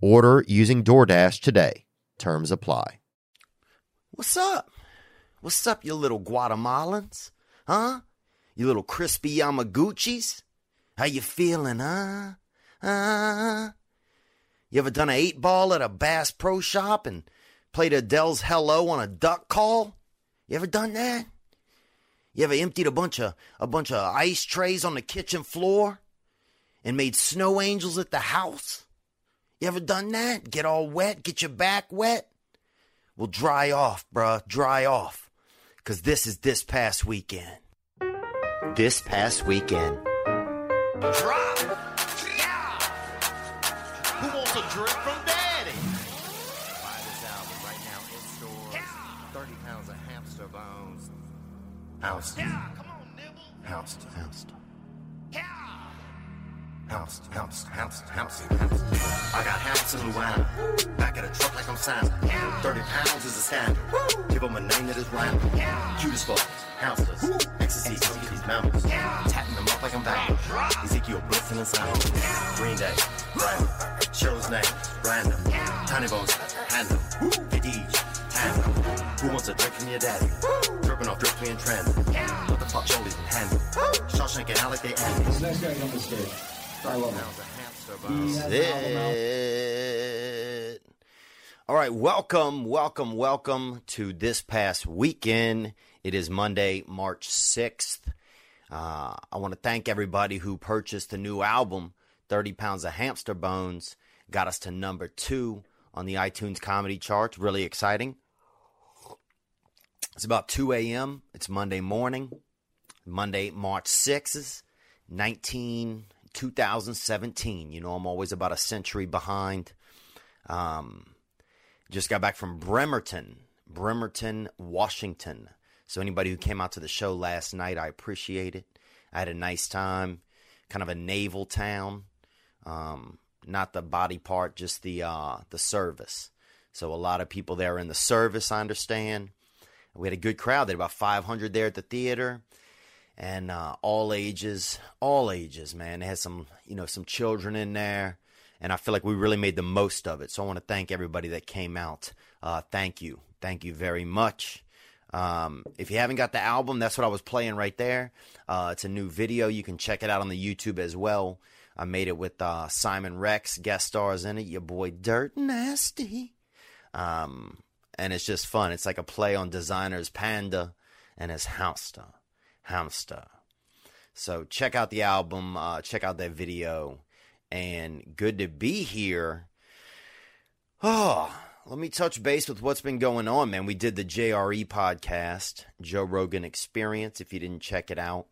Order using DoorDash today. Terms apply. What's up? What's up, you little Guatemalans? Huh? You little crispy Yamaguchis? How you feeling, huh? Huh? You ever done an eight ball at a Bass Pro Shop and played Adele's Hello on a duck call? You ever done that? You ever emptied a bunch of a bunch of ice trays on the kitchen floor and made snow angels at the house? You ever done that? Get all wet, get your back wet? Well, dry off, bruh, dry off. Cause this is this past weekend. This past weekend. Drop. Yeah. Who wants a drink from Daddy? Buy this album right now in stores. 30 pounds of hamster bones. Housed. Yeah, come on, nibble. Housed. Housed. Yeah. Housed. Housed. Housed. Housed. I got house in Luana. Back of the truck like I'm Santa. 30 pounds is a standard. Give him a name that is random. Cute as fuck. Houseless. Ecstasy. Come get these members. Tatting them up like I'm back. Ezekiel Blitzen and Simon. Green Day. Random. Cheryl's name. Random. Tiny Bones. Handle. Kadeej. Handle. Who wants a drink from your daddy? Dripping off drip and trend. What the fuck shoulders can handle? Shawshank and Alec they Andy. Next guy on the stage. I love him. Pounds of hamster bones. He has an album out. it. All right, welcome, welcome, welcome to this past weekend. It is Monday, March 6th. Uh, I want to thank everybody who purchased the new album, 30 Pounds of Hamster Bones. Got us to number two on the iTunes comedy chart. Really exciting. It's about 2 a.m. It's Monday morning. Monday, March 6th, 19, 2017. You know, I'm always about a century behind. Um, just got back from Bremerton, Bremerton, Washington. So anybody who came out to the show last night, I appreciate it. I had a nice time. Kind of a naval town. Um, not the body part, just the uh, the service. So a lot of people there in the service, I understand. We had a good crowd. There about 500 there at the theater, and uh, all ages, all ages, man. It has some, you know, some children in there, and I feel like we really made the most of it. So I want to thank everybody that came out. Uh, thank you, thank you very much. Um, if you haven't got the album, that's what I was playing right there. Uh, it's a new video. You can check it out on the YouTube as well. I made it with uh, Simon Rex, guest stars in it. Your boy Dirt Nasty. Um, and it's just fun. It's like a play on Desiigner's Panda and his hamster, hamster. So check out the album, uh, check out that video, and good to be here. Oh, let me touch base with what's been going on, man. We did the JRE podcast, Joe Rogan Experience. If you didn't check it out,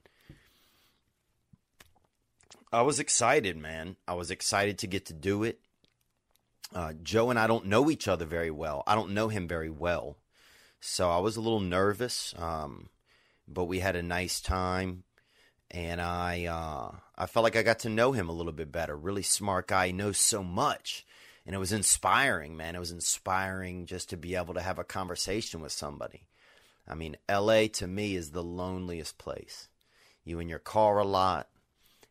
I was excited, man. I was excited to get to do it. Uh, Joe and I don't know each other very well. I don't know him very well. So I was a little nervous, um, but we had a nice time. And I, uh, I felt like I got to know him a little bit better. Really smart guy. He knows so much. And it was inspiring, man. It was inspiring just to be able to have a conversation with somebody. I mean, LA to me is the loneliest place. You in your car a lot.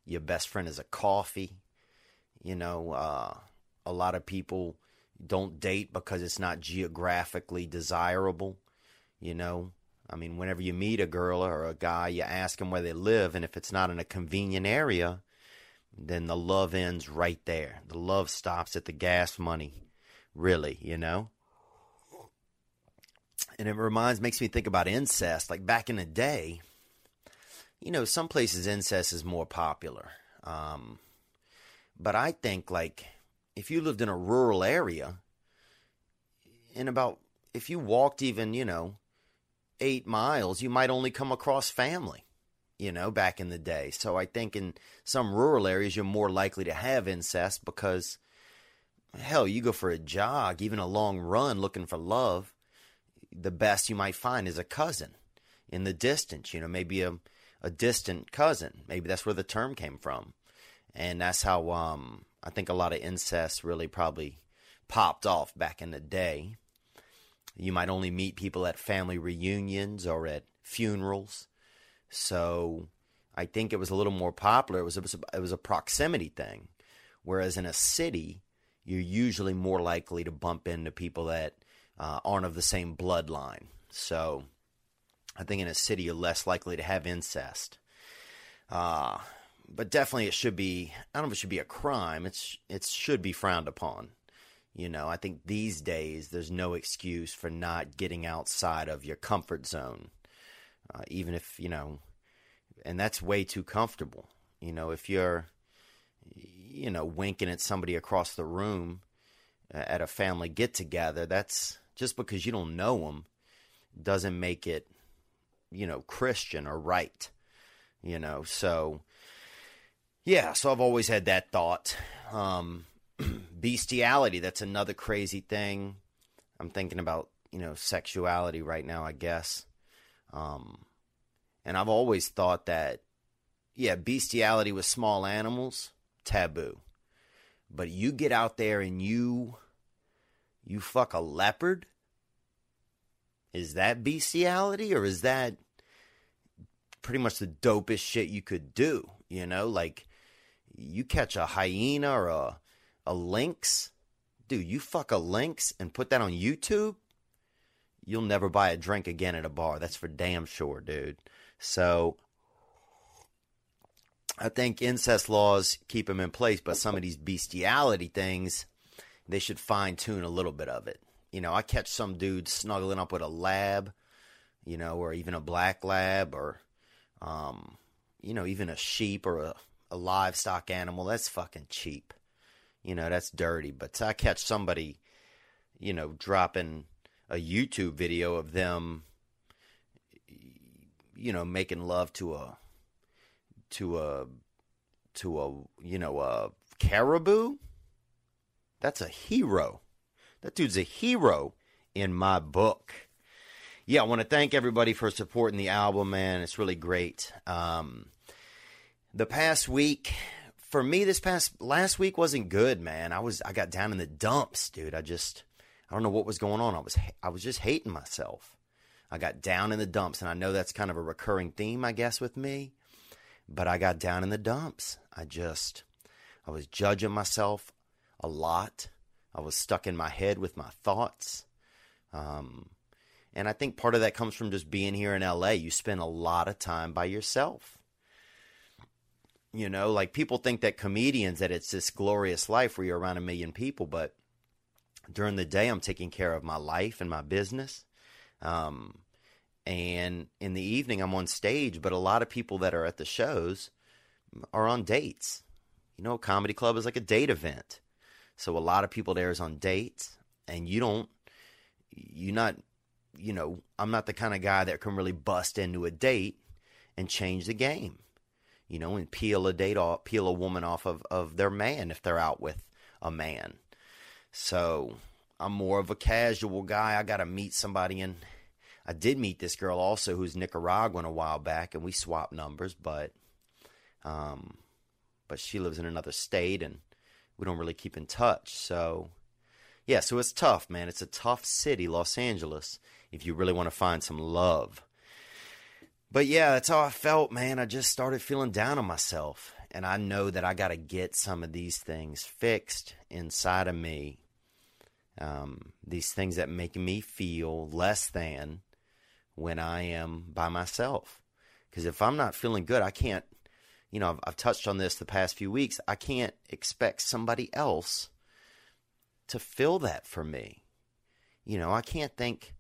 Your best friend is a coffee. You know, uh, a lot of people don't date because it's not geographically desirable. You know, I mean, whenever you meet a girl or a guy, you ask them where they live, and if it's not in a convenient area, then the love ends right there. The love stops at the gas money really, you know? And it reminds, makes me think about incest. Like back in the day, you know, some places incest is more popular. Um, but I think, like, if you lived in a rural area, in about, if you walked even, you know, eight miles, you might only come across family, you know, back in the day. So I think in some rural areas, you're more likely to have incest because, hell, you go for a jog, even a long run looking for love, the best you might find is a cousin in the distance, you know, maybe a, a distant cousin. Maybe that's where the term came from. And that's how um, I think a lot of incest really probably popped off back in the day. You might only meet people at family reunions or at funerals. So I think it was a little more popular. It was, it was, a, it was a proximity thing. Whereas in a city, you're usually more likely to bump into people that uh, aren't of the same bloodline. So I think in a city, you're less likely to have incest. Uh, but definitely it should be, I don't know if it should be a crime. It's, it should be frowned upon. You know, I think these days there's no excuse for not getting outside of your comfort zone. Uh, even if, you know, and that's way too comfortable. You know, if you're, you know, winking at somebody across the room uh, at a family get together, that's just because you don't know them doesn't make it, you know, Christian or right. You know, so yeah, so I've always had that thought. Um, bestiality, that's another crazy thing. I'm thinking about, you know, sexuality right now, I guess. Um, and I've always thought that, yeah, bestiality with small animals, taboo. But you get out there and you, you fuck a leopard? Is that bestiality or is that pretty much the dopest shit you could do? You know, like you catch a hyena or a, a lynx, dude, you fuck a lynx and put that on YouTube, you'll never buy a drink again at a bar. That's for damn sure, dude. So I think incest laws keep them in place, but some of these bestiality things, they should fine tune a little bit of it. You know, I catch some dude snuggling up with a lab, you know, or even a black lab, or, um, you know, even a sheep or a, a livestock animal. That's fucking cheap. You know, that's dirty. But I catch somebody, you know, dropping a YouTube video of them, you know, making love to a, to a, to a, you know, a caribou. That's a hero. That dude's a hero in my book. Yeah, I want to thank everybody for supporting the album, man. It's really great. Um, the past week, for me, this past last week wasn't good, man. I was I got down in the dumps, dude. I just I don't know what was going on. I was I was just hating myself. I got down in the dumps, and I know that's kind of a recurring theme, I guess, with me. But I got down in the dumps. I just I was judging myself a lot. I was stuck in my head with my thoughts. Um, and I think part of that comes from just being here in LA. You spend a lot of time by yourself. You know, like people think that comedians that it's this glorious life where you're around a million people, but during the day I'm taking care of my life and my business. Um, and in the evening I'm on stage, but a lot of people that are at the shows are on dates. You know, a comedy club is like a date event. So a lot of people there is on dates and you don't you're not you know, I'm not the kind of guy that can really bust into a date and change the game. You know, and peel a date off peel a woman off of, of their man if they're out with a man. So I'm more of a casual guy. I gotta meet somebody and I did meet this girl also who's Nicaraguan a while back and we swapped numbers, but um but she lives in another state and we don't really keep in touch. So, yeah, so it's tough, man. It's a tough city, Los Angeles, if you really want to find some love. But yeah, that's how I felt, man. I just started feeling down on myself. And I know that I got to get some of these things fixed inside of me. Um, these things that make me feel less than when I am by myself. Because if I'm not feeling good, I can't you know, I've, I've touched on this the past few weeks. I can't expect somebody else to fill that for me. You know, I can't think,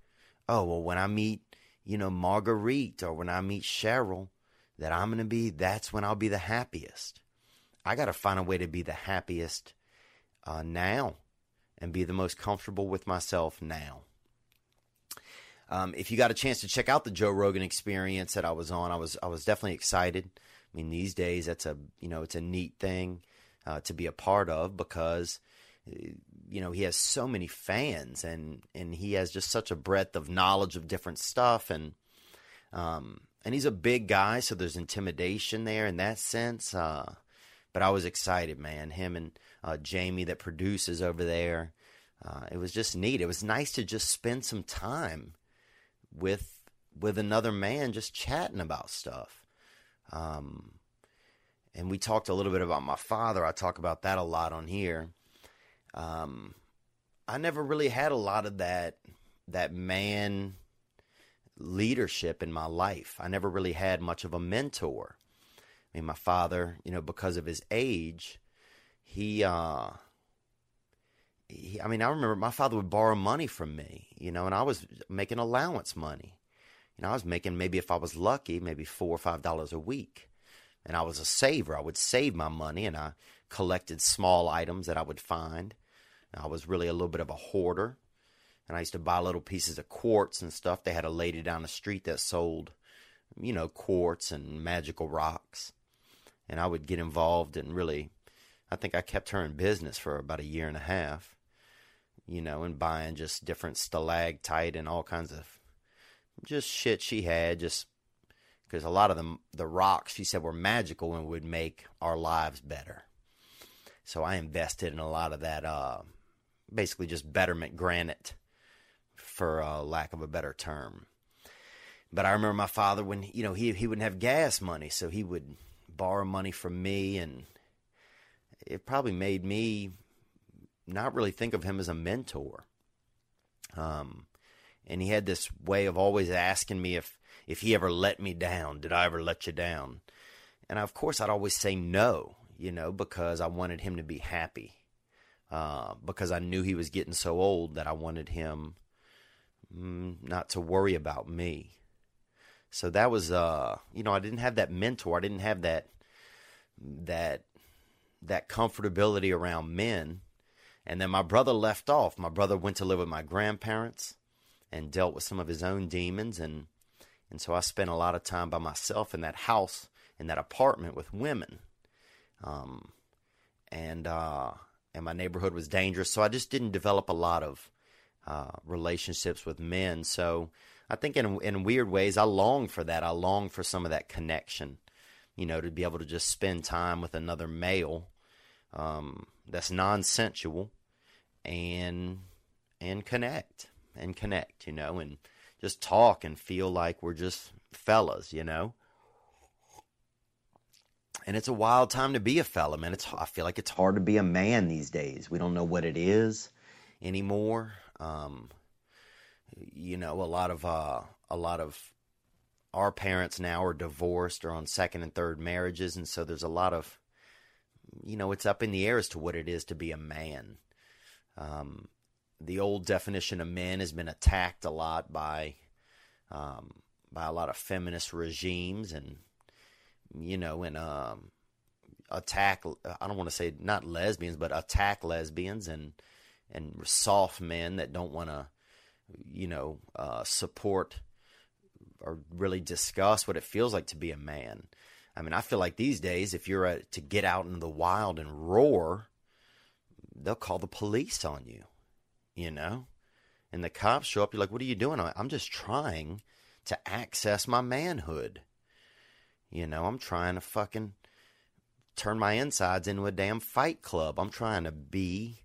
oh, well, when I meet, you know, Marguerite or when I meet Cheryl, that I'm going to be, that's when I'll be the happiest. I got to find a way to be the happiest uh, now and be the most comfortable with myself now. Um, if you got a chance to check out the Joe Rogan experience that I was on, I was I was definitely excited. I mean, these days that's a you know it's a neat thing uh, to be a part of because you know he has so many fans and and he has just such a breadth of knowledge of different stuff and um and he's a big guy so there's intimidation there in that sense uh but I was excited man. Him and uh, Jamie that produces over there uh, it was just neat. It was nice to just spend some time with with another man just chatting about stuff. Um and we talked a little bit about my father. I talk about that a lot on here um, I never really had a lot of that that man leadership in my life. I never really had much of a mentor. I mean, my father, you know, because of his age, he, uh, he, I mean, I remember my father would borrow money from me, you know, and I was making allowance money. You know, I was making maybe if I was lucky, maybe four or five dollars a week. And I was a saver. I would save my money and I collected small items that I would find. I was really a little bit of a hoarder, and I used to buy little pieces of quartz and stuff. They had a lady down the street that sold, you know, quartz and magical rocks, and I would get involved and really. I think I kept her in business for about a year and a half, you know, and buying just different stalactite and all kinds of just shit she had, just because a lot of the the rocks she said were magical and would make our lives better. So I invested in a lot of that uh, basically just betterment granite, for uh, lack of a better term. But I remember my father when you know he he wouldn't have gas money, so he would borrow money from me, and it probably made me not really think of him as a mentor. Um, and he had this way of always asking me if if he ever let me down. Did I ever let you down? And of course, I'd always say no, you know, because I wanted him to be happy. Uh, because I knew he was getting so old that I wanted him mm, not to worry about me. So that was, uh, you know, I didn't have that mentor. I didn't have that that that comfortability around men. And then my brother left off. My brother went to live with my grandparents and dealt with some of his own demons and and so I spent a lot of time by myself in that house in that apartment with women. Um, and uh, and my neighborhood was dangerous. So I just didn't develop a lot of uh, relationships with men. So I think in in weird ways, I long for that. I long for some of that connection. You know, to be able to just spend time with another male um, that's non-sensual and and connect and connect. You know, and just talk and feel like we're just fellas. You know and it's a wild time to be a fella, man. It's I feel like it's hard to be a man these days. We don't know what it is anymore. Um, you know, a lot of uh, a lot of our parents now are divorced or on second and third marriages, and so there's a lot of you know, it's up in the air as to what it is to be a man. Um, the old definition of men has been attacked a lot by um, by a lot of feminist regimes and you know, and um, attack. I don't want to say not lesbians, but attack lesbians and and soft men that don't want to, you know, uh, support or really discuss what it feels like to be a man. I mean, I feel like these days, if you're a, to get out in the wild and roar, they'll call the police on you, you know? And the cops show up, you're like, what are you doing? I'm just trying to access my manhood. You know, I'm trying to fucking turn my insides into a damn fight club. I'm trying to be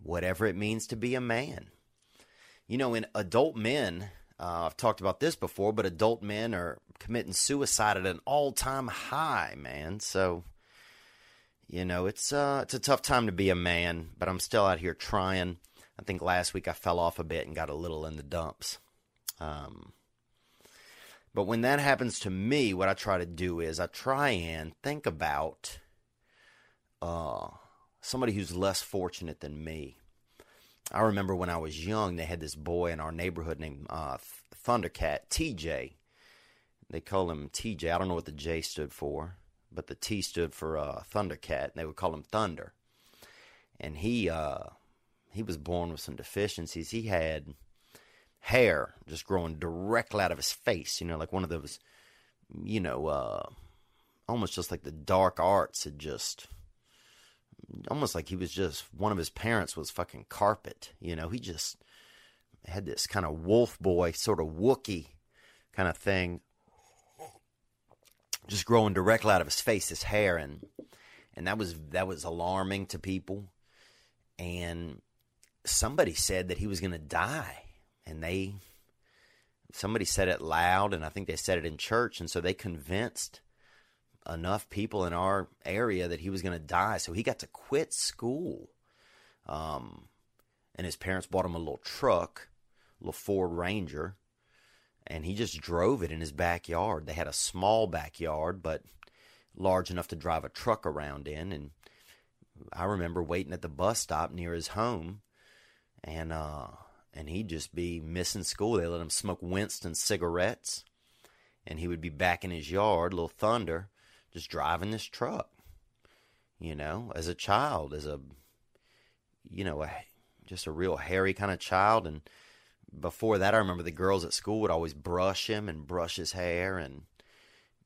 whatever it means to be a man. You know, in adult men, uh, I've talked about this before, but adult men are committing suicide at an all-time high, man. So, you know, it's uh, it's a tough time to be a man, but I'm still out here trying. I think last week I fell off a bit and got a little in the dumps. Um, but when that happens to me, what I try to do is I try and think about uh, somebody who's less fortunate than me. I remember when I was young, they had this boy in our neighborhood named uh, Thundercat, TJ. They call him TJ. I don't know what the J stood for, but the T stood for uh, Thundercat. And they would call him Thunder. And he uh, he was born with some deficiencies. He had hair just growing directly out of his face. You know, like one of those, you know, uh, almost just like the dark arts had just almost like he was just one of his parents was fucking carpet. You know, he just had this kind of wolf boy, sort of Wookie kind of thing, just growing directly out of his face, his hair, and and that was that was alarming to people. And somebody said that he was going to die, and they somebody said it loud, and I think they said it in church, and so they convinced enough people in our area that he was going to die. So he got to quit school. Um, and his parents bought him a little truck, a little Ford Ranger, and he just drove it in his backyard. They had a small backyard, but large enough to drive a truck around in. And I remember waiting at the bus stop near his home, and uh, and he'd just be missing school. They let him smoke Winston cigarettes, and he would be back in his yard, little Thunder, just driving this truck. You know, as a child, as a you know, a, just a real hairy kind of child. And before that, I remember the girls at school would always brush him and brush his hair, and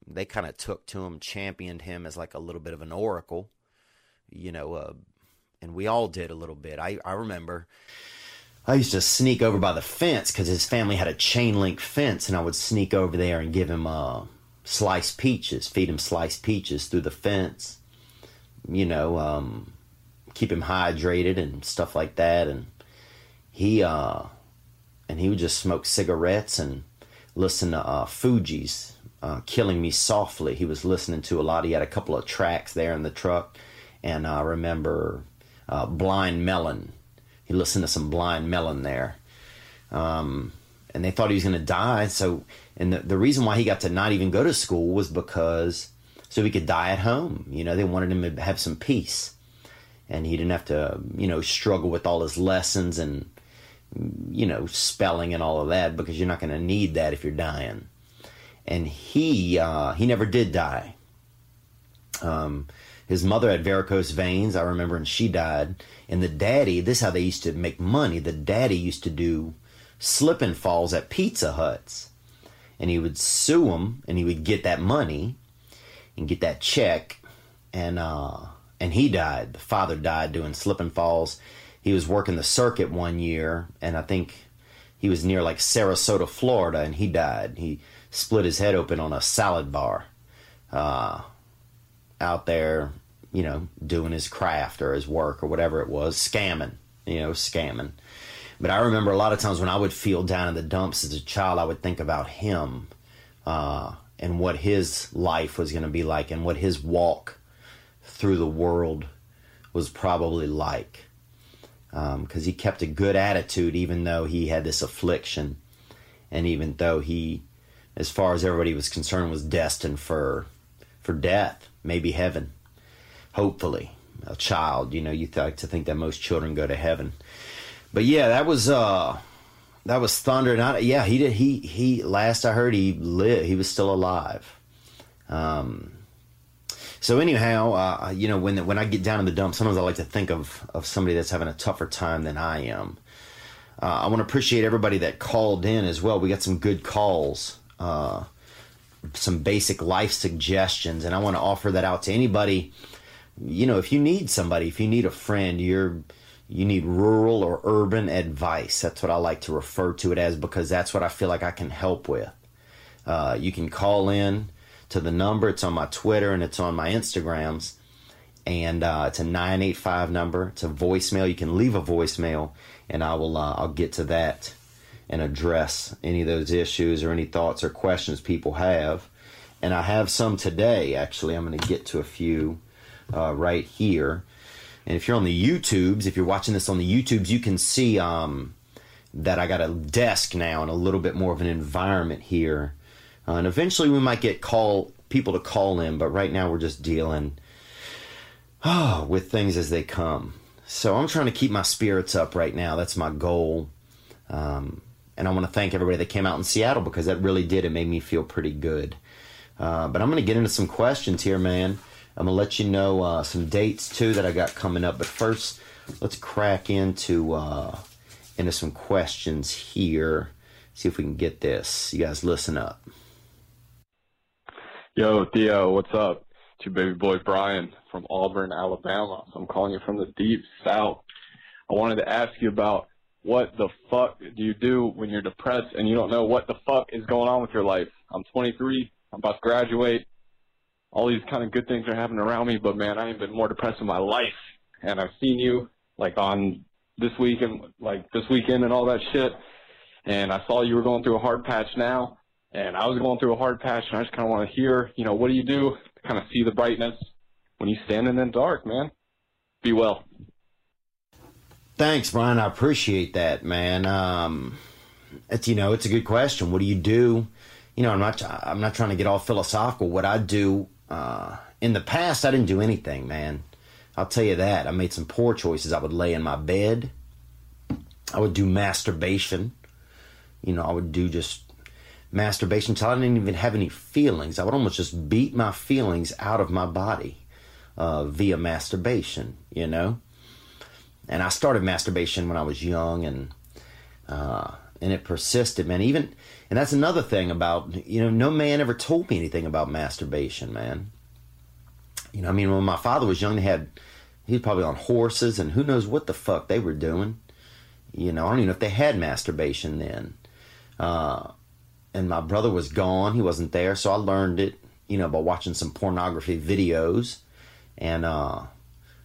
they kind of took to him, championed him as like a little bit of an oracle. You know, uh, and we all did a little bit. I I remember. I used to sneak over by the fence because his family had a chain link fence, and I would sneak over there and give him uh, sliced peaches, feed him sliced peaches through the fence. You know, um, keep him hydrated and stuff like that. And he uh, and he would just smoke cigarettes and listen to uh, Fugees, uh, "Killing Me Softly." He was listening to a lot. He had a couple of tracks there in the truck, and I remember uh, "Blind Melon." He listened to some Blind Melon there. Um, and they thought he was going to die. So, and the, the reason why he got to not even go to school was because so he could die at home. You know, they wanted him to have some peace, and he didn't have to, you know, struggle with all his lessons and, you know, spelling and all of that because you're not going to need that if you're dying. And he uh, he never did die. Um, his mother had varicose veins, I remember, and she died. And the daddy, this is how they used to make money. The daddy used to do slip and falls at Pizza Huts. And he would sue them and he would get that money and get that check. And, uh, and he died. The father died doing slip and falls. He was working the circuit one year, and I think he was near like Sarasota, Florida, and he died. He split his head open on a salad bar uh, out there, you know, doing his craft or his work or whatever it was, scamming, you know, scamming. But I remember a lot of times when I would feel down in the dumps as a child, I would think about him uh, and what his life was going to be like and what his walk through the world was probably like. Because um, he kept a good attitude even though he had this affliction. And even though he, as far as everybody was concerned, was destined for, for death, maybe heaven. Hopefully. A child, you know, you like to think that most children go to heaven but yeah, that was uh that was Thunder. Not yeah, he did. He he. Last I heard, he lived. He was still alive. Um. So anyhow, uh, you know, when when I get down in the dumps, sometimes I like to think of of somebody that's having a tougher time than I am. Uh, I want to appreciate everybody that called in as well. We got some good calls, uh, some basic life suggestions, and I want to offer that out to anybody. You know, if you need somebody, if you need a friend, you're you need rural or urban advice. That's what I like to refer to it as because that's what I feel like I can help with. Uh, you can call in to the number. It's on my Twitter and it's on my Instagrams. And uh, it's a 985 number. It's a voicemail. You can leave a voicemail and I will uh, I'll get to that and address any of those issues or any thoughts or questions people have. And I have some today, actually. I'm going to get to a few uh, right here. And if you're on the YouTubes, if you're watching this on the YouTubes, you can see um, that I got a desk now and a little bit more of an environment here. Uh, and eventually we might get call people to call in, but right now we're just dealing oh, with things as they come. so I'm trying to keep my spirits up right now. That's my goal. Um, and I want to thank everybody that came out in Seattle because that really did. It made me feel pretty good. Uh, but I'm going to get into some questions here, man. I'm going to let you know uh, some dates too that I got coming up. But first, let's crack into uh, into some questions here. See if we can get this. You guys listen up. Yo, Theo, what's up? It's your baby boy Brian from Auburn, Alabama. I'm calling you from the deep south. I wanted to ask you about what the fuck do you do when you're depressed and you don't know what the fuck is going on with your life? I'm 23. I'm about to graduate. All these kind of good things are happening around me, but man, I ain't been more depressed in my life. And I've seen you like on this week and like this weekend and all that shit. And I saw you were going through a hard patch now, and I was going through a hard patch, and I just kind of want to hear, you know, what do you do to kind of see the brightness when you stand in the dark, man? Be well. Thanks, Brian. I appreciate that, man. Um, it's you know, it's a good question. What do you do? You know, I'm not I'm not trying to get all philosophical. What I do uh, in the past, I didn't do anything, man. I'll tell you that. I made some poor choices. I would lay in my bed. I would do masturbation. You know, I would do just masturbation until I didn't even have any feelings. I would almost just beat my feelings out of my body uh, via masturbation. You know and I started masturbation when I was young, and uh, and it persisted, man. Even and that's another thing about you know, no man ever told me anything about masturbation, man. You know, I mean, when my father was young, they had he was probably on horses, and who knows what the fuck they were doing. You know, I don't even know if they had masturbation then. Uh, and my brother was gone; he wasn't there, so I learned it, you know, by watching some pornography videos, and uh,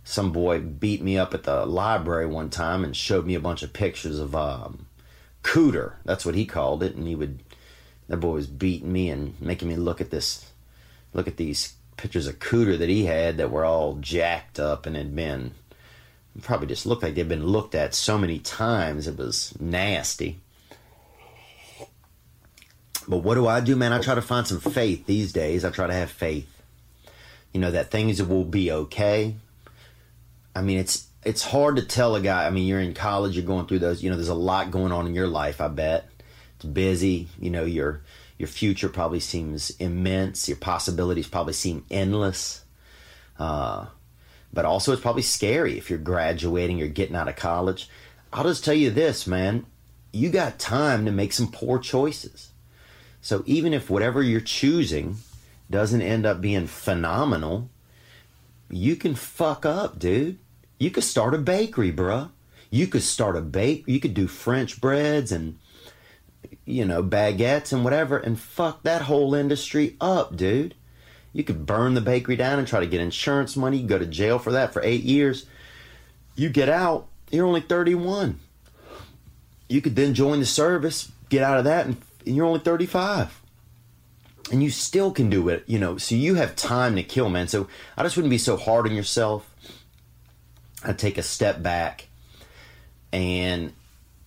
some boy beat me up at the library one time and showed me a bunch of pictures of um, cooter. That's what he called it, and he would. That boy was beating me and making me look at this, look at these pictures of cooter that he had that were all jacked up and had been probably just looked like they'd been looked at so many times. It was nasty. But what do I do, man? I try to find some faith these days. I try to have faith. You know that things will be okay I mean, it's it's hard to tell a guy. I mean, you're in college, you're going through those. You know, there's a lot going on in your life. I bet it's busy. You know, your your future probably seems immense. Your possibilities probably seem endless. Uh, but also, it's probably scary if you're graduating, you're getting out of college. I'll just tell you this, man. You got time to make some poor choices. So even if whatever you're choosing doesn't end up being phenomenal, you can fuck up, dude. You could start a bakery, bruh. You could start a bake. You could do French breads and you know baguettes and whatever, and fuck that whole industry up, dude. You could burn the bakery down and try to get insurance money. You go to jail for that for eight years. You get out, you're only 31. You could then join the service, get out of that, and you're only 35 and you still can do it, you know. So you have time to kill, man. So I just wouldn't be so hard on yourself. I take a step back, and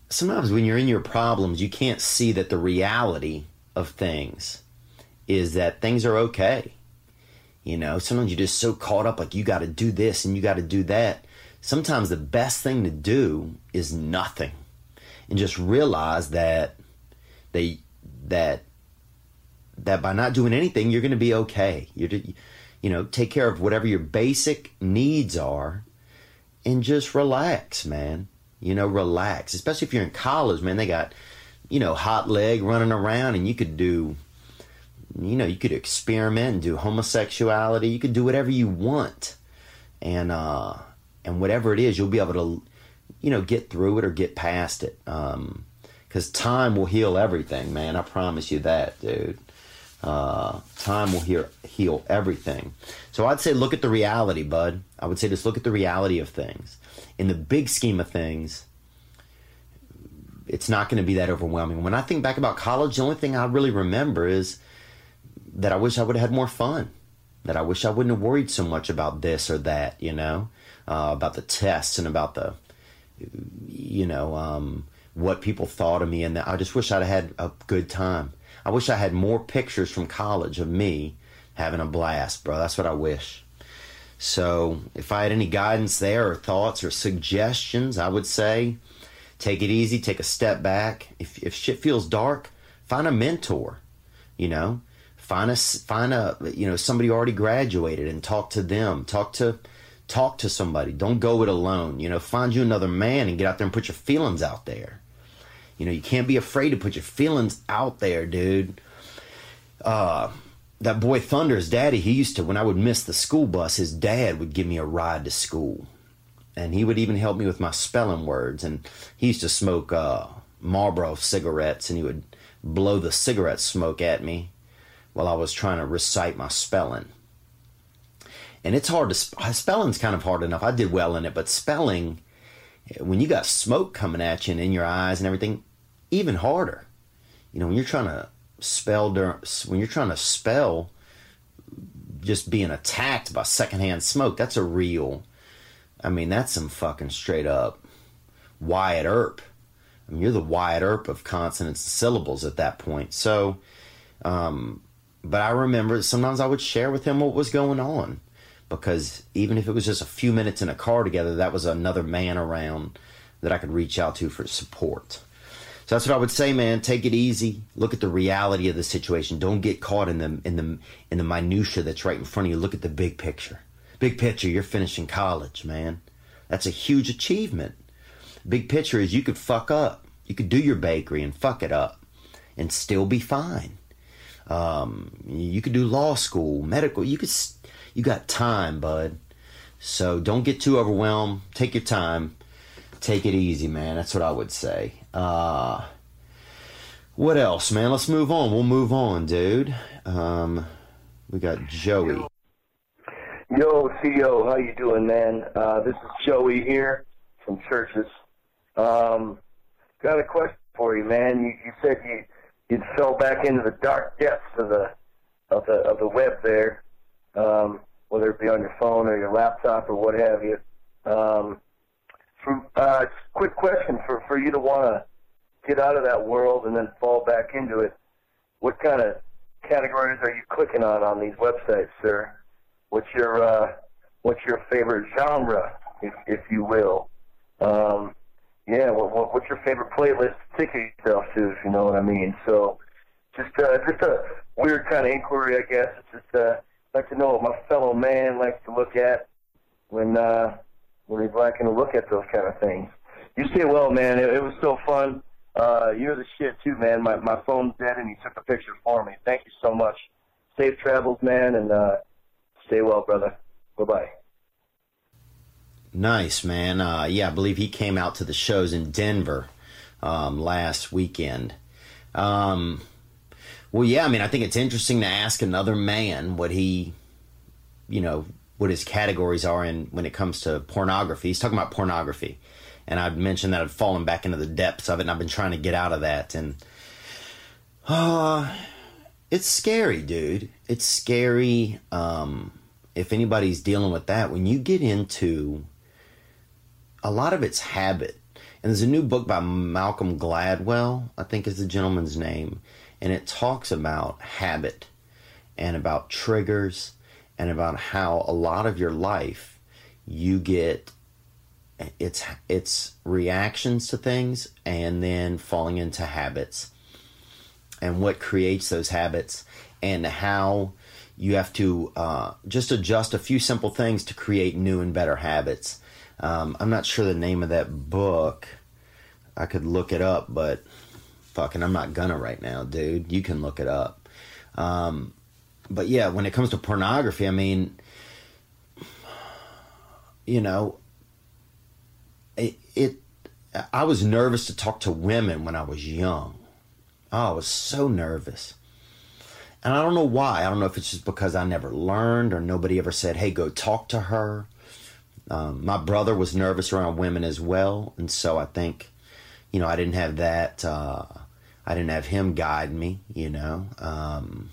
sometimes when you're in your problems, you can't see that the reality of things is that things are okay. You know, sometimes you're just so caught up, like you got to do this and you got to do that. Sometimes the best thing to do is nothing, and just realize that they that that by not doing anything, you're going to be okay. You're, you know, take care of whatever your basic needs are, and just relax, man. You know, relax. Especially if you're in college, man. They got, you know, hot leg running around, and you could do, you know, you could experiment and do homosexuality. You could do whatever you want, and uh, and whatever it is, you'll be able to, you know, get through it or get past it. Um, because time will heal everything, man. I promise you that, dude. Uh, time will heal, heal everything. So I'd say look at the reality, bud. I would say just look at the reality of things. In the big scheme of things, it's not going to be that overwhelming. When I think back about college, the only thing I really remember is that I wish I would have had more fun. That I wish I wouldn't have worried so much about this or that, you know, uh, about the tests and about the, you know, um, what people thought of me. And I just wish I'd have had a good time. I wish I had more pictures from college of me having a blast, bro. That's what I wish. So, if I had any guidance there, or thoughts, or suggestions, I would say take it easy, take a step back. If, if shit feels dark, find a mentor, you know, find a, find a, you know, somebody already graduated and talk to them, talk to, talk to somebody. Don't go it alone, you know, find you another man and get out there and put your feelings out there. You know, you can't be afraid to put your feelings out there, dude that boy Thunder's daddy, he used to, when I would miss the school bus, his dad would give me a ride to school. And he would even help me with my spelling words. And he used to smoke uh, Marlboro cigarettes and he would blow the cigarette smoke at me while I was trying to recite my spelling. And it's hard to, sp- spelling's kind of hard enough. I did well in it, but spelling, when you got smoke coming at you and in your eyes and everything, even harder. You know when you're trying to spell when you're trying to spell just being attacked by secondhand smoke that's a real i mean that's some fucking straight up wyatt earp. I mean, you're the wyatt earp of consonants and syllables at that point. So um, but i remember sometimes i would share with him what was going on because even if it was just a few minutes in a car together that was another man around that i could reach out to for support so that's what I would say, man. Take it easy. Look at the reality of the situation. Don't get caught in the in the in the minutia that's right in front of you. Look at the big picture. Big picture, you're finishing college, man. That's a huge achievement. Big picture is you could fuck up. You could do your bakery and fuck it up and still be fine. Um, you could do law school, medical. You could you got time, bud. So don't get too overwhelmed. Take your time. Take it easy, man. That's what I would say. Uh, what else, man? Let's move on. We'll move on, dude. Um, we got Joey. Yo, CEO, how you doing, man? Uh, this is Joey here from Churches. Um, got a question for you, man. You, you said you you fell back into the dark depths of the of the of the web there, um, whether it be on your phone or your laptop or what have you. Um, from, uh, quick question for for you to want to get out of that world and then fall back into it. What kind of categories are you clicking on on these websites, sir? What's your uh, what's your favorite genre, if if you will? Um, yeah, what, what, what's your favorite playlist to take yourself to, if you know what I mean? So, just uh, just a weird kind of inquiry, I guess. It's just uh, like to know what my fellow man likes to look at when uh, he's liking to look at those kind of things. You stay well, man. It, it was so fun. Uh, you're the shit too, man. My my phone's dead, and you took a picture for me. Thank you so much. Safe travels, man, and uh, stay well, brother. Bye bye. Nice, man. Uh, yeah, I believe he came out to the shows in Denver um, last weekend. Um, well, yeah, I mean, I think it's interesting to ask another man what he, you know, what his categories are in when it comes to pornography. He's talking about pornography. And I'd mentioned that I'd fallen back into the depths of it, and I've been trying to get out of that. And uh, it's scary, dude. It's scary. Um, if anybody's dealing with that, when you get into a lot of it's habit. And there's a new book by Malcolm Gladwell, I think is the gentleman's name, and it talks about habit and about triggers and about how a lot of your life you get it's it's reactions to things and then falling into habits and what creates those habits and how you have to uh, just adjust a few simple things to create new and better habits. Um, I'm not sure the name of that book. I could look it up, but fucking, I'm not gonna right now, dude. You can look it up. Um, but yeah, when it comes to pornography, I mean, you know, it, it I was nervous to talk to women when I was young. Oh, I was so nervous. And I don't know why. I don't know if it's just because I never learned or nobody ever said, hey, go talk to her. Um, my brother was nervous around women as well. And so I think, you know, I didn't have that. Uh, I didn't have him guide me, you know. Um,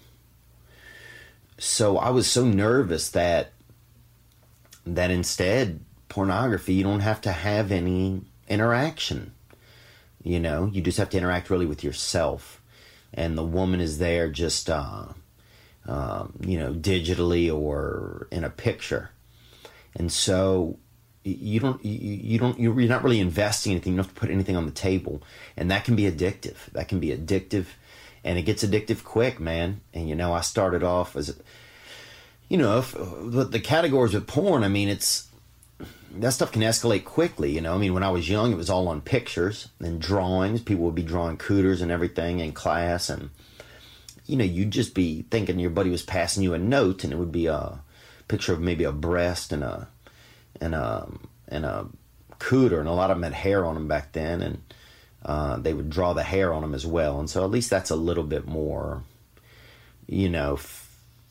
so I was so nervous that that instead pornography you don't have to have any interaction you know you just have to interact really with yourself and the woman is there just uh, um, you know digitally or in a picture and so you don't you, don't you're not really investing anything. You don't have to put anything on the table, and that can be addictive. That can be addictive, and it gets addictive quick, man. And you know, I started off as, you know, if, with the categories of porn. I mean, it's that stuff can escalate quickly. You know, I mean, when I was young, it was all on pictures and drawings. People would be drawing cooters and everything in class, and you know, you'd just be thinking your buddy was passing you a note, and it would be a picture of maybe a breast and a and a and a cooter, and a lot of them had hair on them back then, and uh, they would draw the hair on them as well, and so at least that's a little bit more, you know, f-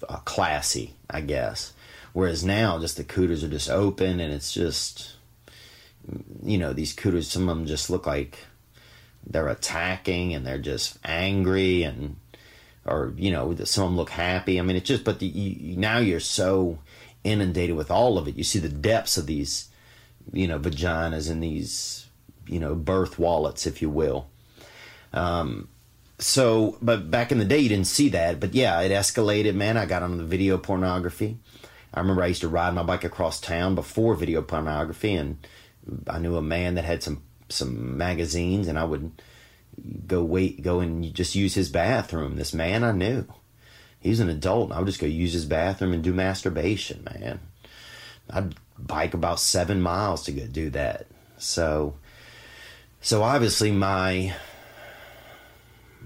uh, classy, I guess. Whereas now, just the cooters are just open, and it's just, you know, these cooters. Some of them just look like they're attacking, and they're just angry, and or you know, some of them look happy. I mean, it's just, but the, you, now you're so inundated with all of it. You see the depths of these, you know, vaginas and these, you know, birth wallets, if you will. Um, so, but back in the day, you didn't see that. But yeah, it escalated, man. I got on the video pornography. I remember I used to ride my bike across town before video pornography, and I knew a man that had some some magazines, and I would go wait, go and just use his bathroom. This man I knew, he's an adult, and I would just go use his bathroom and do masturbation, man. I'd bike about seven miles to go do that. So, so obviously my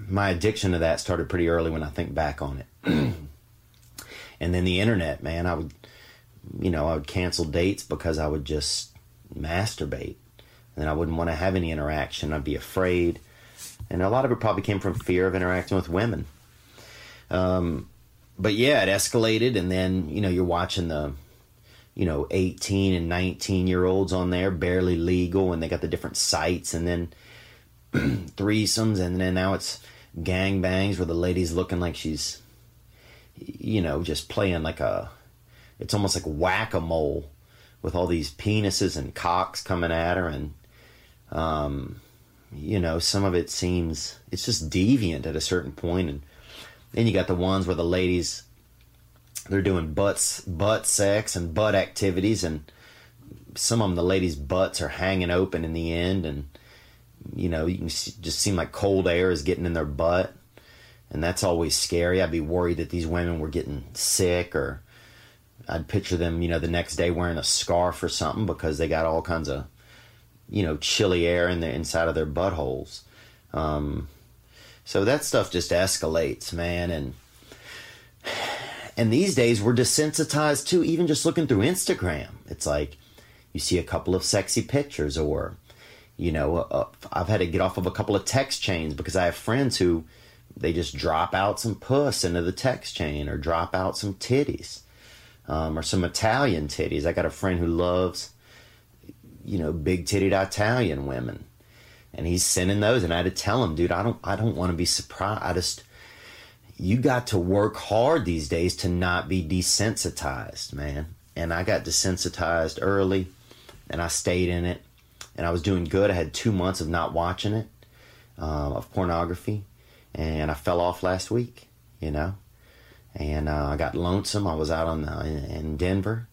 my addiction to that started pretty early when I think back on it. and then the internet, man, I would, you know, I would cancel dates because I would just masturbate. And I wouldn't want to have any interaction. I'd be afraid. And a lot of it probably came from fear of interacting with women. Um, but yeah, it escalated. And then, you know, you're watching the, you know, 18 and 19 year olds on there, barely legal, and they got the different sites. And then, threesomes, and then now it's gang bangs where the lady's looking like she's, you know, just playing like a, it's almost like whack a mole with all these penises and cocks coming at her, and, um, you know, some of it seems it's just deviant at a certain point, and then you got the ones where the ladies, they're doing butts, butt sex and butt activities, and some of them the ladies' butts are hanging open in the end, and you know, you can just seem like cold air is getting in their butt. And that's always scary. I'd be worried that these women were getting sick, or I'd picture them, you know, the next day wearing a scarf or something because they got all kinds of, you know, chilly air in the inside of their buttholes. Um, so that stuff just escalates, man. And and these days we're desensitized too, even just looking through Instagram. It's like you see a couple of sexy pictures, or you know, uh, I've had to get off of a couple of text chains because I have friends who they just drop out some puss into the text chain or drop out some titties um, or some Italian titties. I got a friend who loves, you know, big titted Italian women, and he's sending those, and I had to tell him, dude, I don't, I don't want to be surprised. I just, you got to work hard these days to not be desensitized, man. And I got desensitized early, and I stayed in it and I was doing good. I had two months of not watching it, um, of pornography, and I fell off last week, you know, and uh, I got lonesome. I was out on the, in Denver,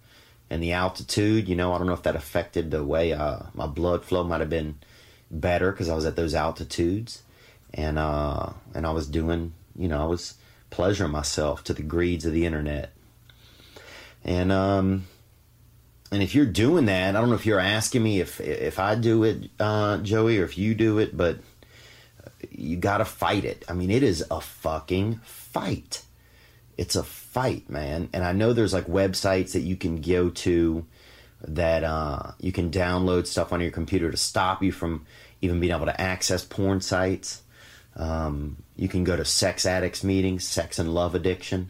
and the altitude, you know, I don't know if that affected the way uh, my blood flow might have been better because I was at those altitudes, and uh, and I was doing, you know, I was pleasuring myself to the greeds of the internet, and um, and if you're doing that, I don't know if you're asking me if if I do it, uh, Joey, or if you do it, but you got to fight it. I mean, it is a fucking fight. It's a fight, man. And I know there's like websites that you can go to that uh, you can download stuff on your computer to stop you from even being able to access porn sites. Um, you can go to sex addicts meetings, sex and love addiction,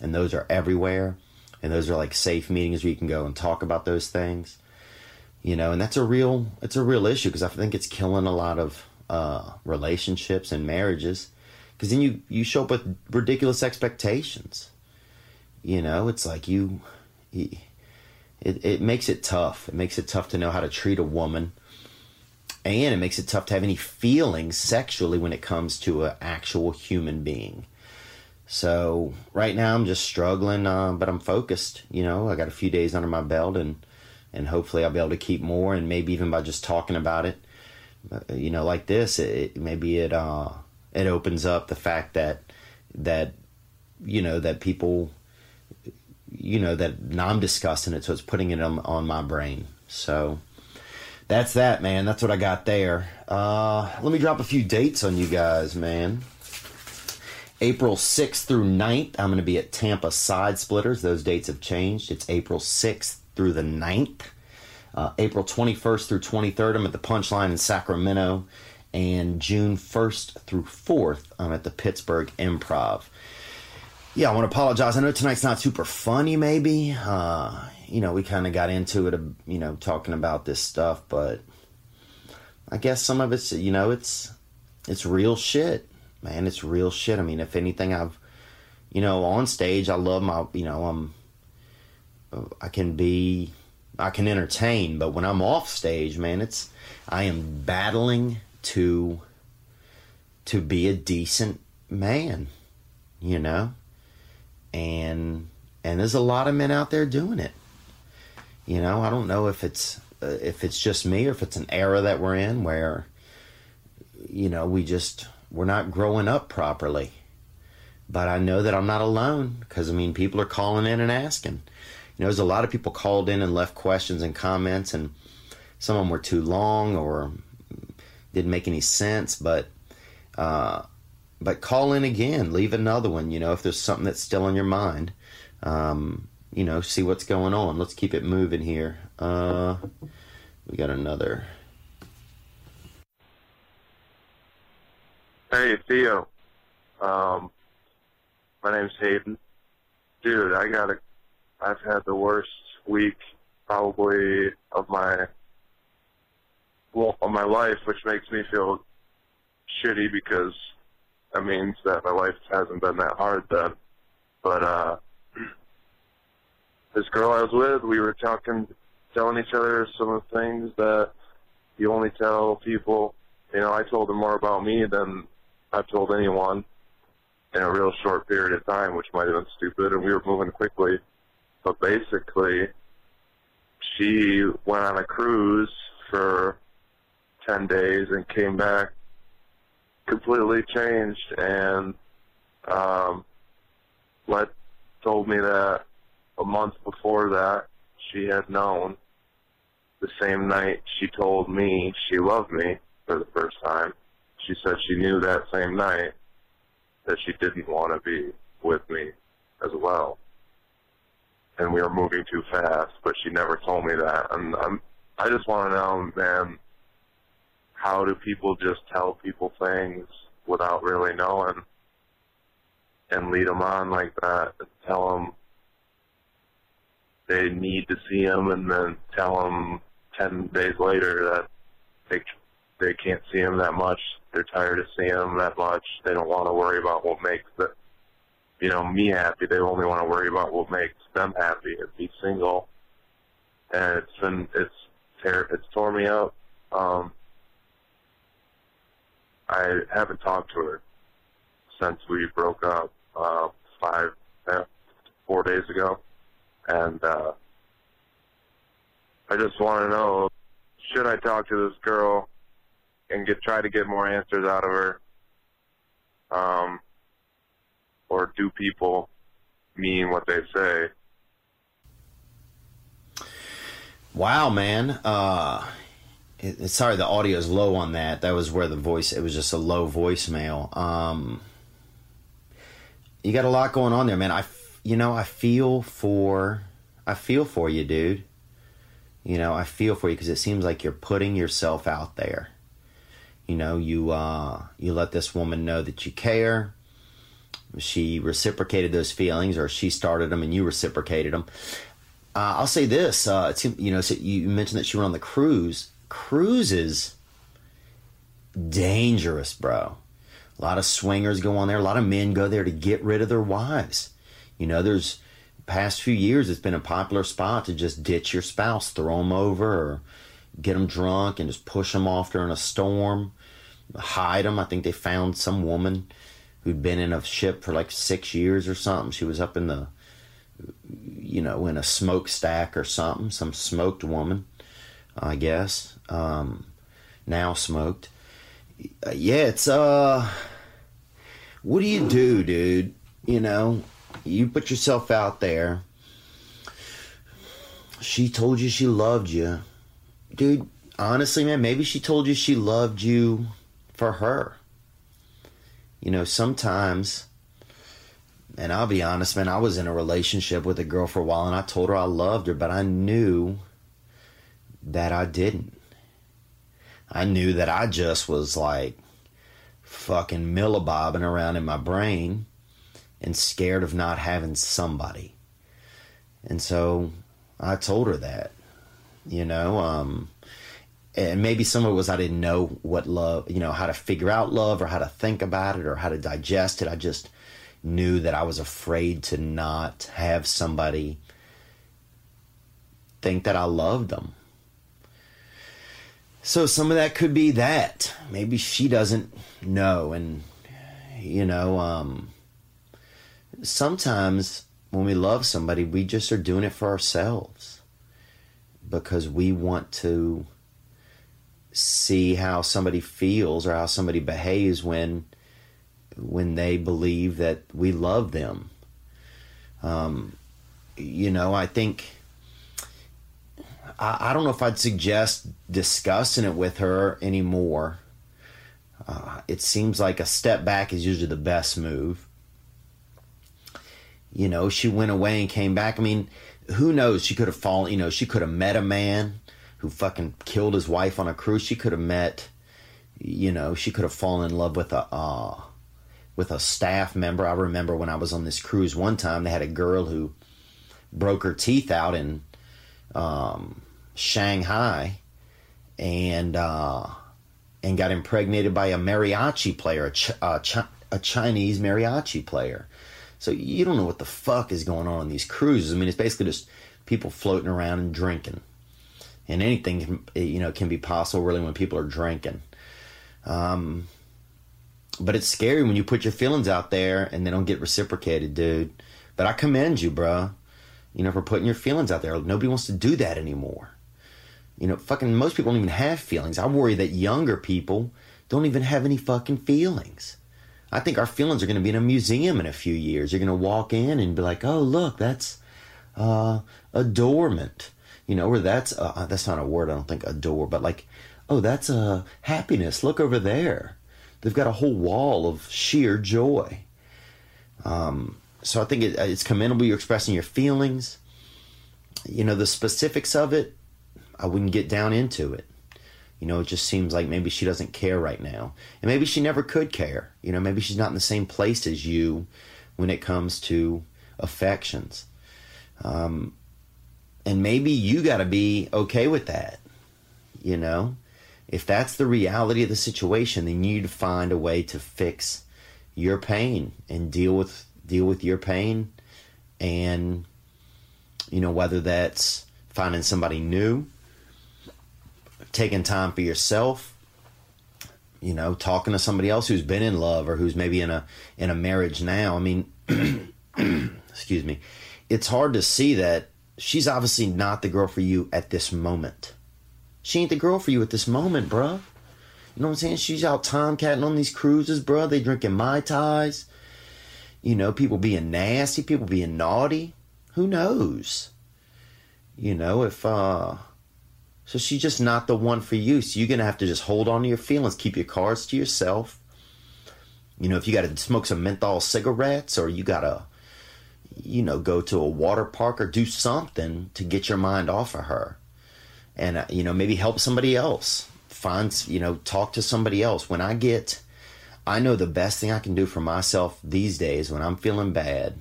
and those are everywhere. And those are like safe meetings where you can go and talk about those things. You know and that's a real it's a real issue because i think it's killing a lot of uh, relationships and marriages. Because then you you show up with ridiculous expectations. You know it's like you, you it, it makes it tough. It makes it tough to know how to treat a woman and it makes it tough to have any feelings sexually when it comes to an actual human being so right now I'm just struggling, uh, but I'm focused. You know, I got a few days under my belt, and and hopefully I'll be able to keep more, and maybe even by just talking about it, uh, you know, like this, it, maybe it uh, it opens up the fact that that you know that people you know that now I'm discussing it, so it's putting it on, on my brain. So that's that, man. That's what I got there. Uh, let me drop a few dates on you guys, man. April 6th through 9th, I'm going to be at Tampa Side Splitters. Those dates have changed. It's April 6th through the 9th. Uh, April 21st through 23rd, I'm at the Punchline in Sacramento. And June 1st through 4th, I'm at the Pittsburgh Improv. Yeah, I want to apologize. I know tonight's not super funny, maybe. Uh, you know, we kind of got into it, you know, talking about this stuff, but I guess some of it's, you know, it's it's real shit, man. It's real shit. I mean, if anything, I've, you know, on stage, I love my, you know, I'm, I can be, I can entertain, but when I'm off stage, man, it's, I am battling to, to be a decent man, you know, and and there's a lot of men out there doing it you know, I don't know if it's uh, if it's just me or if it's an era that we're in where you know we just we're not growing up properly. But I know that I'm not alone because I mean people are calling in and asking. You know, there's a lot of people called in and left questions and comments, and some of them were too long or didn't make any sense. But uh, but call in again, leave another one. You know, if there's something that's still on your mind. Um, you know, see what's going on. Let's keep it moving here. Uh, we got another. Hey, Theo. Um, my name's Hayden. Dude, I got a, I've had the worst week probably of my, well, of my life, which makes me feel shitty because that means that my life hasn't been that hard then. But, uh, this girl I was with, we were talking, telling each other some of the things that you only tell people. You know, I told her more about me than I've told anyone in a real short period of time, which might have been stupid, and we were moving quickly. But basically, she went on a cruise for 10 days and came back completely changed and um, let told me that a month before that, she had known the same night she told me she loved me for the first time. She said she knew that same night that she didn't want to be with me as well. And we were moving too fast, but she never told me that. And I'm, I just want to know, man, how do people just tell people things without really knowing and lead them on like that and tell them they need to see him and then tell him 10 days later that they they can't see him that much. They're tired of seeing him that much. They don't want to worry about what makes the, you know, me happy. They only want to worry about what makes them happy If he's single. And it's been, it's, ter- it's tore me up. Um, I haven't talked to her since we broke up, uh, five, uh, four days ago. And uh, I just want to know, should I talk to this girl and get try to get more answers out of her, um, or do people mean what they say? Wow, man. Uh, it, sorry, the audio is low on that. That was where the voice. It was just a low voicemail. Um, you got a lot going on there, man. I you know, I feel for, I feel for you, dude. You know, I feel for you because it seems like you're putting yourself out there. You know, you uh, you let this woman know that you care. She reciprocated those feelings, or she started them and you reciprocated them. Uh, I'll say this: uh, you know, so you mentioned that she went on the cruise. Cruises dangerous, bro. A lot of swingers go on there. A lot of men go there to get rid of their wives. You know, there's past few years it's been a popular spot to just ditch your spouse, throw them over, or get them drunk and just push them off during a storm, hide them. I think they found some woman who'd been in a ship for like six years or something. She was up in the you know, in a smokestack or something, some smoked woman, I guess. Um, now smoked. Yeah, it's uh, what do you do, dude? You know, you put yourself out there. She told you she loved you, dude. Honestly, man, maybe she told you she loved you for her. You know, sometimes and I'll be honest, man, I was in a relationship with a girl for a while and I told her I loved her, but I knew that I didn't. I knew that I just was like fucking millibobbing around in my brain and scared of not having somebody. And so I told her that, you know, um, and maybe some of it was I didn't know what love, you know, how to figure out love or how to think about it or how to digest it. I just knew that I was afraid to not have somebody think that I loved them. So some of that could be that. Maybe she doesn't know and you know, um sometimes when we love somebody, we just are doing it for ourselves because we want to see how somebody feels or how somebody behaves when when they believe that we love them. Um, you know, I think I, I, don't know if I'd suggest discussing it with her anymore. Uh, it seems like a step back is usually the best move. You know, she went away and came back. I mean, who knows? She could have fallen. You know, she could have met a man who fucking killed his wife on a cruise. She could have met. You know, she could have fallen in love with a. Uh, with a staff member. I remember when I was on this cruise one time, they had a girl who broke her teeth out in um, Shanghai and uh, and got impregnated by a mariachi player, a, Ch- a, Ch- a Chinese mariachi player. So you don't know what the fuck is going on on these cruises. I mean, it's basically just people floating around and drinking, and anything can, you know can be possible really when people are drinking. Um, but it's scary when you put your feelings out there and they don't get reciprocated, dude. But I commend you, bro. You know, for putting your feelings out there. Nobody wants to do that anymore. You know, fucking most people don't even have feelings. I worry that younger people don't even have any fucking feelings. I think our feelings are going to be in a museum in a few years. You're going to walk in and be like, "Oh, look, that's uh, adornment." You know, or that's uh, that's not a word. I don't think adore, but like, "Oh, that's a uh, happiness. Look over there." They've got a whole wall of sheer joy. Um, so I think it, it's commendable you're expressing your feelings. You know, the specifics of it, I wouldn't get down into it. You know, it just seems like maybe she doesn't care right now. And maybe she never could care. You know, maybe she's not in the same place as you when it comes to affections. Um, and maybe you got to be okay with that. You know, if that's the reality of the situation, then you need to find a way to fix your pain and deal with deal with your pain and you know whether that's finding somebody new taking time for yourself you know talking to somebody else who's been in love or who's maybe in a in a marriage now i mean excuse me it's hard to see that she's obviously not the girl for you at this moment she ain't the girl for you at this moment, bruh. You know what I'm saying? She's out tomcatting on these cruises, bruh. They drinking Mai Tais. You know, people being nasty, people being naughty. Who knows? You know, if, uh, so she's just not the one for you. So you're going to have to just hold on to your feelings, keep your cards to yourself. You know, if you got to smoke some menthol cigarettes or you got to, you know, go to a water park or do something to get your mind off of her and uh, you know maybe help somebody else find you know talk to somebody else when i get i know the best thing i can do for myself these days when i'm feeling bad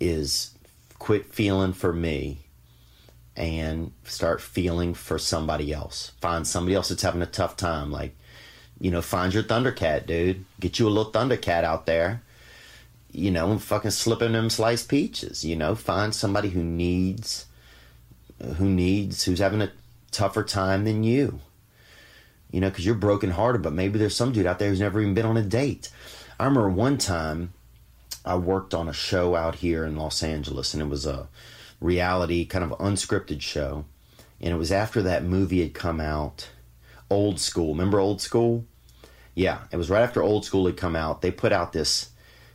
is quit feeling for me and start feeling for somebody else find somebody else that's having a tough time like you know find your thundercat dude get you a little thundercat out there you know and fucking slipping them sliced peaches you know find somebody who needs who needs, who's having a tougher time than you. You know, because you're brokenhearted, but maybe there's some dude out there who's never even been on a date. I remember one time I worked on a show out here in Los Angeles, and it was a reality kind of unscripted show. And it was after that movie had come out, Old School. Remember Old School? Yeah, it was right after Old School had come out. They put out this,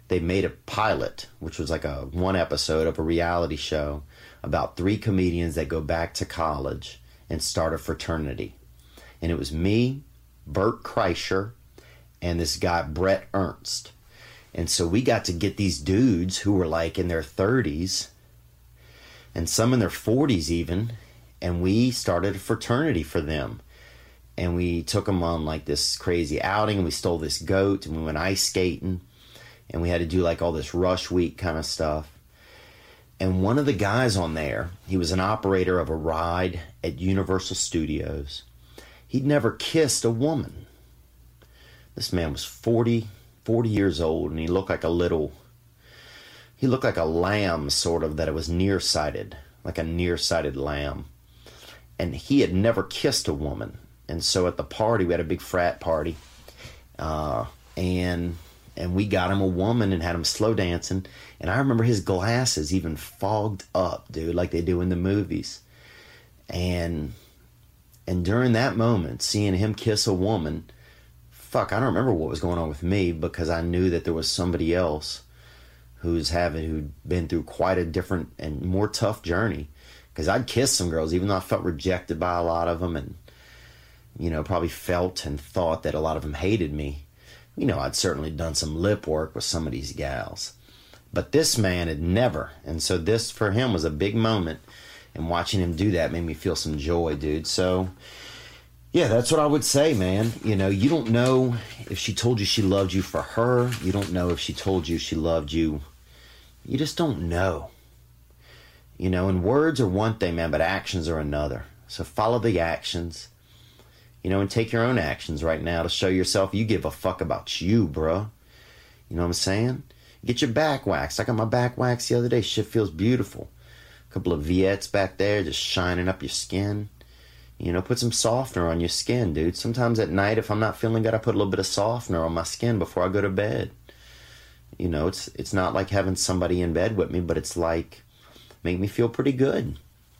they made a pilot, which was like a one episode of a reality show about three comedians that go back to college and start a fraternity. And it was me, Bert Kreischer, and this guy, Brett Ernst. And so we got to get these dudes who were like in their 30s and some in their 40s even, and we started a fraternity for them. And we took them on like this crazy outing, and we stole this goat, and we went ice skating, and we had to do like all this rush week kind of stuff. And one of the guys on there, he was an operator of a ride at Universal Studios. He'd never kissed a woman. This man was 40, 40 years old, and he looked like a little, he looked like a lamb, sort of, that it was nearsighted, like a nearsighted lamb. And he had never kissed a woman. And so at the party, we had a big frat party, uh, and and we got him a woman and had him slow dancing. And I remember his glasses even fogged up, dude, like they do in the movies. And and during that moment, seeing him kiss a woman, fuck, I don't remember what was going on with me because I knew that there was somebody else who's having who'd been through quite a different and more tough journey. Because I'd kissed some girls, even though I felt rejected by a lot of them, and you know probably felt and thought that a lot of them hated me. You know, I'd certainly done some lip work with some of these gals, but this man had never, and so this for him was a big moment. And watching him do that made me feel some joy, dude. So, yeah, that's what I would say, man. You know, you don't know if she told you she loved you for her. You don't know if she told you she loved you. You just don't know. You know, and words are one thing, man, but actions are another. So follow the actions. You know, and take your own actions right now to show yourself you give a fuck about you, bruh. You know what I'm saying? Get your back waxed. I got my back waxed the other day. Shit feels beautiful. A couple of Viettes back there just shining up your skin. You know, put some softener on your skin, dude. Sometimes at night, if I'm not feeling good, I put a little bit of softener on my skin before I go to bed. You know, it's it's not like having somebody in bed with me, but it's like make me feel pretty good.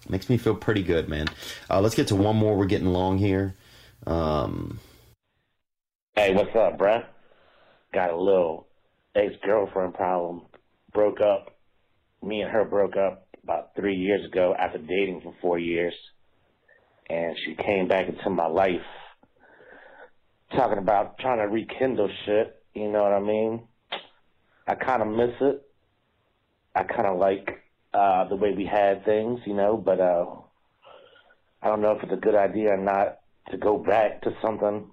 Makes me feel pretty good, man. Uh, let's get to one more. We're getting long here. Um, Hey, what's up, bruh? Got a little ex girlfriend problem. Broke up. Me and her broke up about three years ago after dating for four years. And she came back into my life talking about trying to rekindle shit. You know what I mean? I kind of miss it. I kind of like uh, the way we had things, you know, but uh, I don't know if it's a good idea or not to go back to something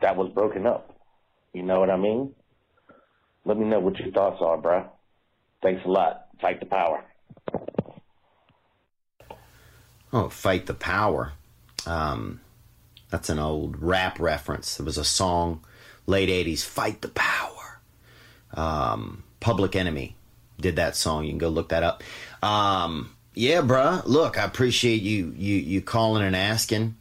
that was broken up. You know what I mean? Let me know what your thoughts are, bruh. Thanks a lot. Fight the power. Oh, Fight the Power. Um, that's an old rap reference. It was a song, late 80s, Fight the Power. Um, Public Enemy did that song. You can go look that up. Um, yeah, bruh. Look, I appreciate you, you, you calling and asking.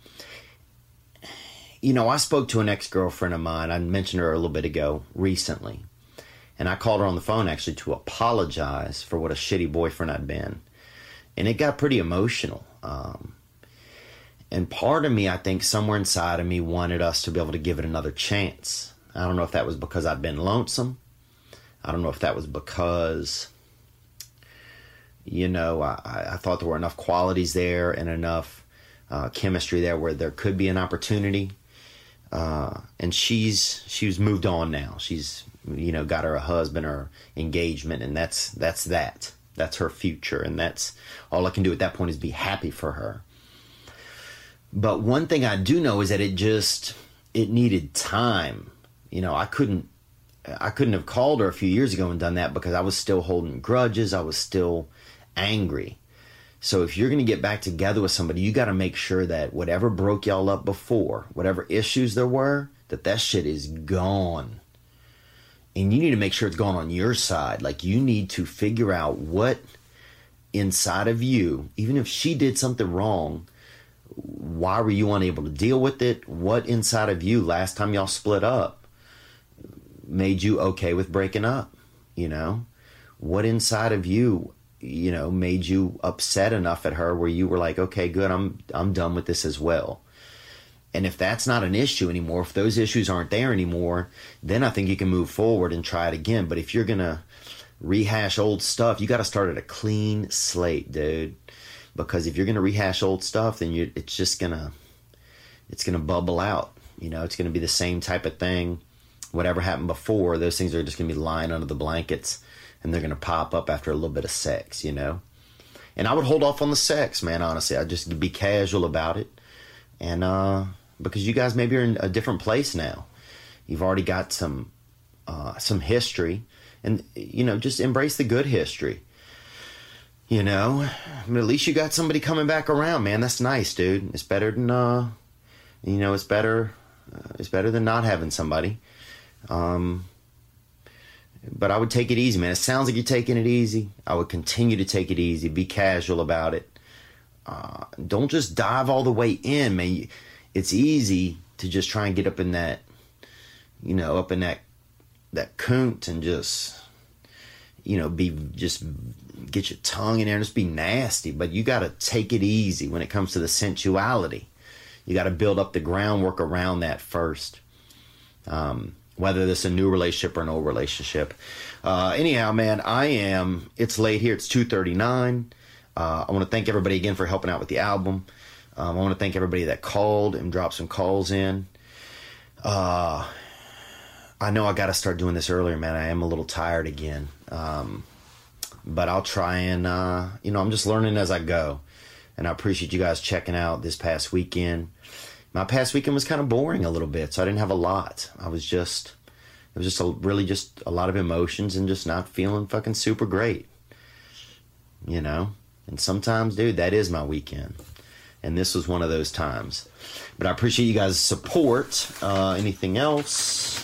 You know, I spoke to an ex girlfriend of mine. I mentioned her a little bit ago recently. And I called her on the phone actually to apologize for what a shitty boyfriend I'd been. And it got pretty emotional. Um, and part of me, I think, somewhere inside of me wanted us to be able to give it another chance. I don't know if that was because I'd been lonesome. I don't know if that was because, you know, I, I thought there were enough qualities there and enough uh, chemistry there where there could be an opportunity. Uh, and she's she's moved on now. She's you know got her a husband or engagement, and that's that's that. That's her future, and that's all I can do at that point is be happy for her. But one thing I do know is that it just it needed time. You know, I couldn't I couldn't have called her a few years ago and done that because I was still holding grudges. I was still angry. So if you're going to get back together with somebody, you got to make sure that whatever broke y'all up before, whatever issues there were, that that shit is gone. And you need to make sure it's gone on your side. Like you need to figure out what inside of you, even if she did something wrong, why were you unable to deal with it? What inside of you last time y'all split up made you okay with breaking up? You know, what inside of you, you know, made you upset enough at her where you were like, okay, good, I'm I'm done with this as well. And if that's not an issue anymore, if those issues aren't there anymore, then I think you can move forward and try it again. But if you're gonna rehash old stuff, you got to start at a clean slate, dude. Because if you're gonna rehash old stuff, then you it's just gonna it's gonna bubble out. You know, it's gonna be the same type of thing. Whatever happened before, those things are just gonna be lying under the blankets, and they're gonna pop up after a little bit of sex. You know. And I would hold off on the sex, man. Honestly, I'd just be casual about it, and uh, because you guys maybe are in a different place now, you've already got some uh, some history, and you know, just embrace the good history. You know, I mean, at least you got somebody coming back around, man. That's nice, dude. It's better than uh, you know, it's better. Uh, it's better than not having somebody. Um, but I would take it easy, man. It sounds like you're taking it easy. I would continue to take it easy. Be casual about it. Uh, don't just dive all the way in, man. It's easy to just try and get up in that, you know, up in that that coont and just, you know, be just get your tongue in there and just be nasty. But you got to take it easy when it comes to the sensuality. You got to build up the groundwork around that first. Um, whether this is a new relationship or an old relationship. Uh, anyhow, man, I am. It's late here. It's two thirty nine. Uh, I want to thank everybody again for helping out with the album. Um, I want to thank everybody that called and dropped some calls in. Uh, I know I got to start doing this earlier, man. I am a little tired again. Um, but I'll try and, uh, you know, I'm just learning as I go. And I appreciate you guys checking out this past weekend. My past weekend was kind of boring a little bit, so I didn't have a lot. I was just, it was just a, really just a lot of emotions and just not feeling fucking super great. You know? And sometimes, dude, that is my weekend. And this was one of those times. But I appreciate you guys' support. Uh, anything else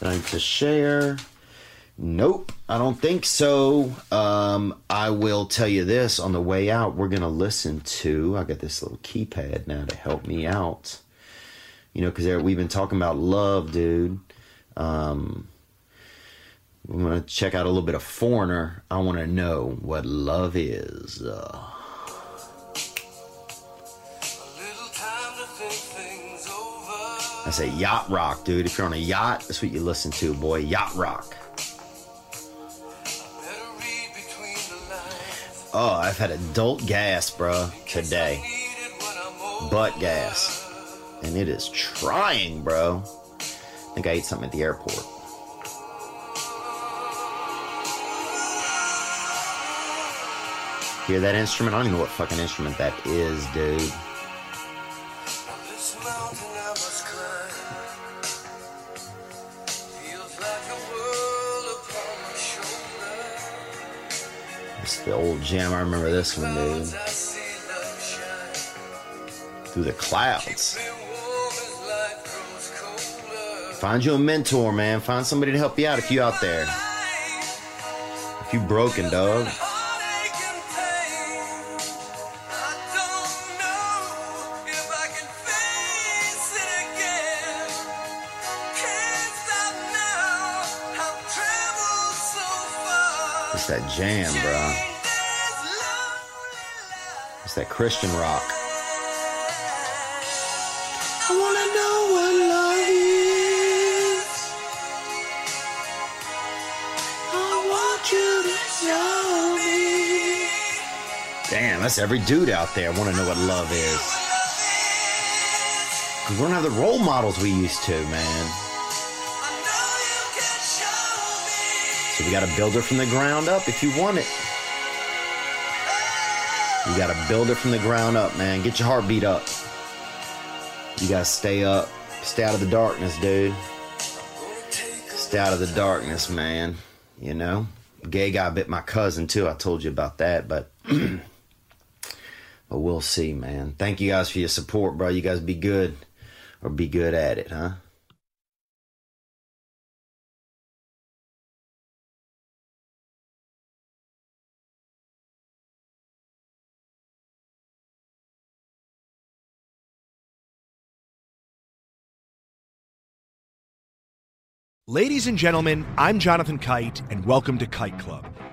that I need to share? Nope, I don't think so. Um, I will tell you this on the way out, we're going to listen to. I got this little keypad now to help me out. You know, because we've been talking about love, dude. Um, going to check out a little bit of Foreigner. I want to know what love is. Uh, I say yacht rock, dude. If you're on a yacht, that's what you listen to, boy. Yacht rock. Oh, I've had adult gas, bro, today. Butt gas. And it is trying, bro. I think I ate something at the airport. Hear that instrument? I don't even know what fucking instrument that is, dude. It's the old jam. I remember this one, dude. Through the clouds. Find you a mentor, man. Find somebody to help you out if you out there. If you broken, dog. It's that jam, bro. It's that Christian rock. Every dude out there want to know what love is. Cause we don't have the role models we used to, man. So we got to build it from the ground up if you want it. You got to build it from the ground up, man. Get your heartbeat up. You got to stay up. Stay out of the darkness, dude. Stay out of the darkness, man. You know? Gay guy bit my cousin, too. I told you about that, but. but we'll see, man. Thank you guys for your support, bro. You guys be good. Or be good at it, huh? Ladies and gentlemen, I'm Jonathan Kite, and welcome to Kite Club,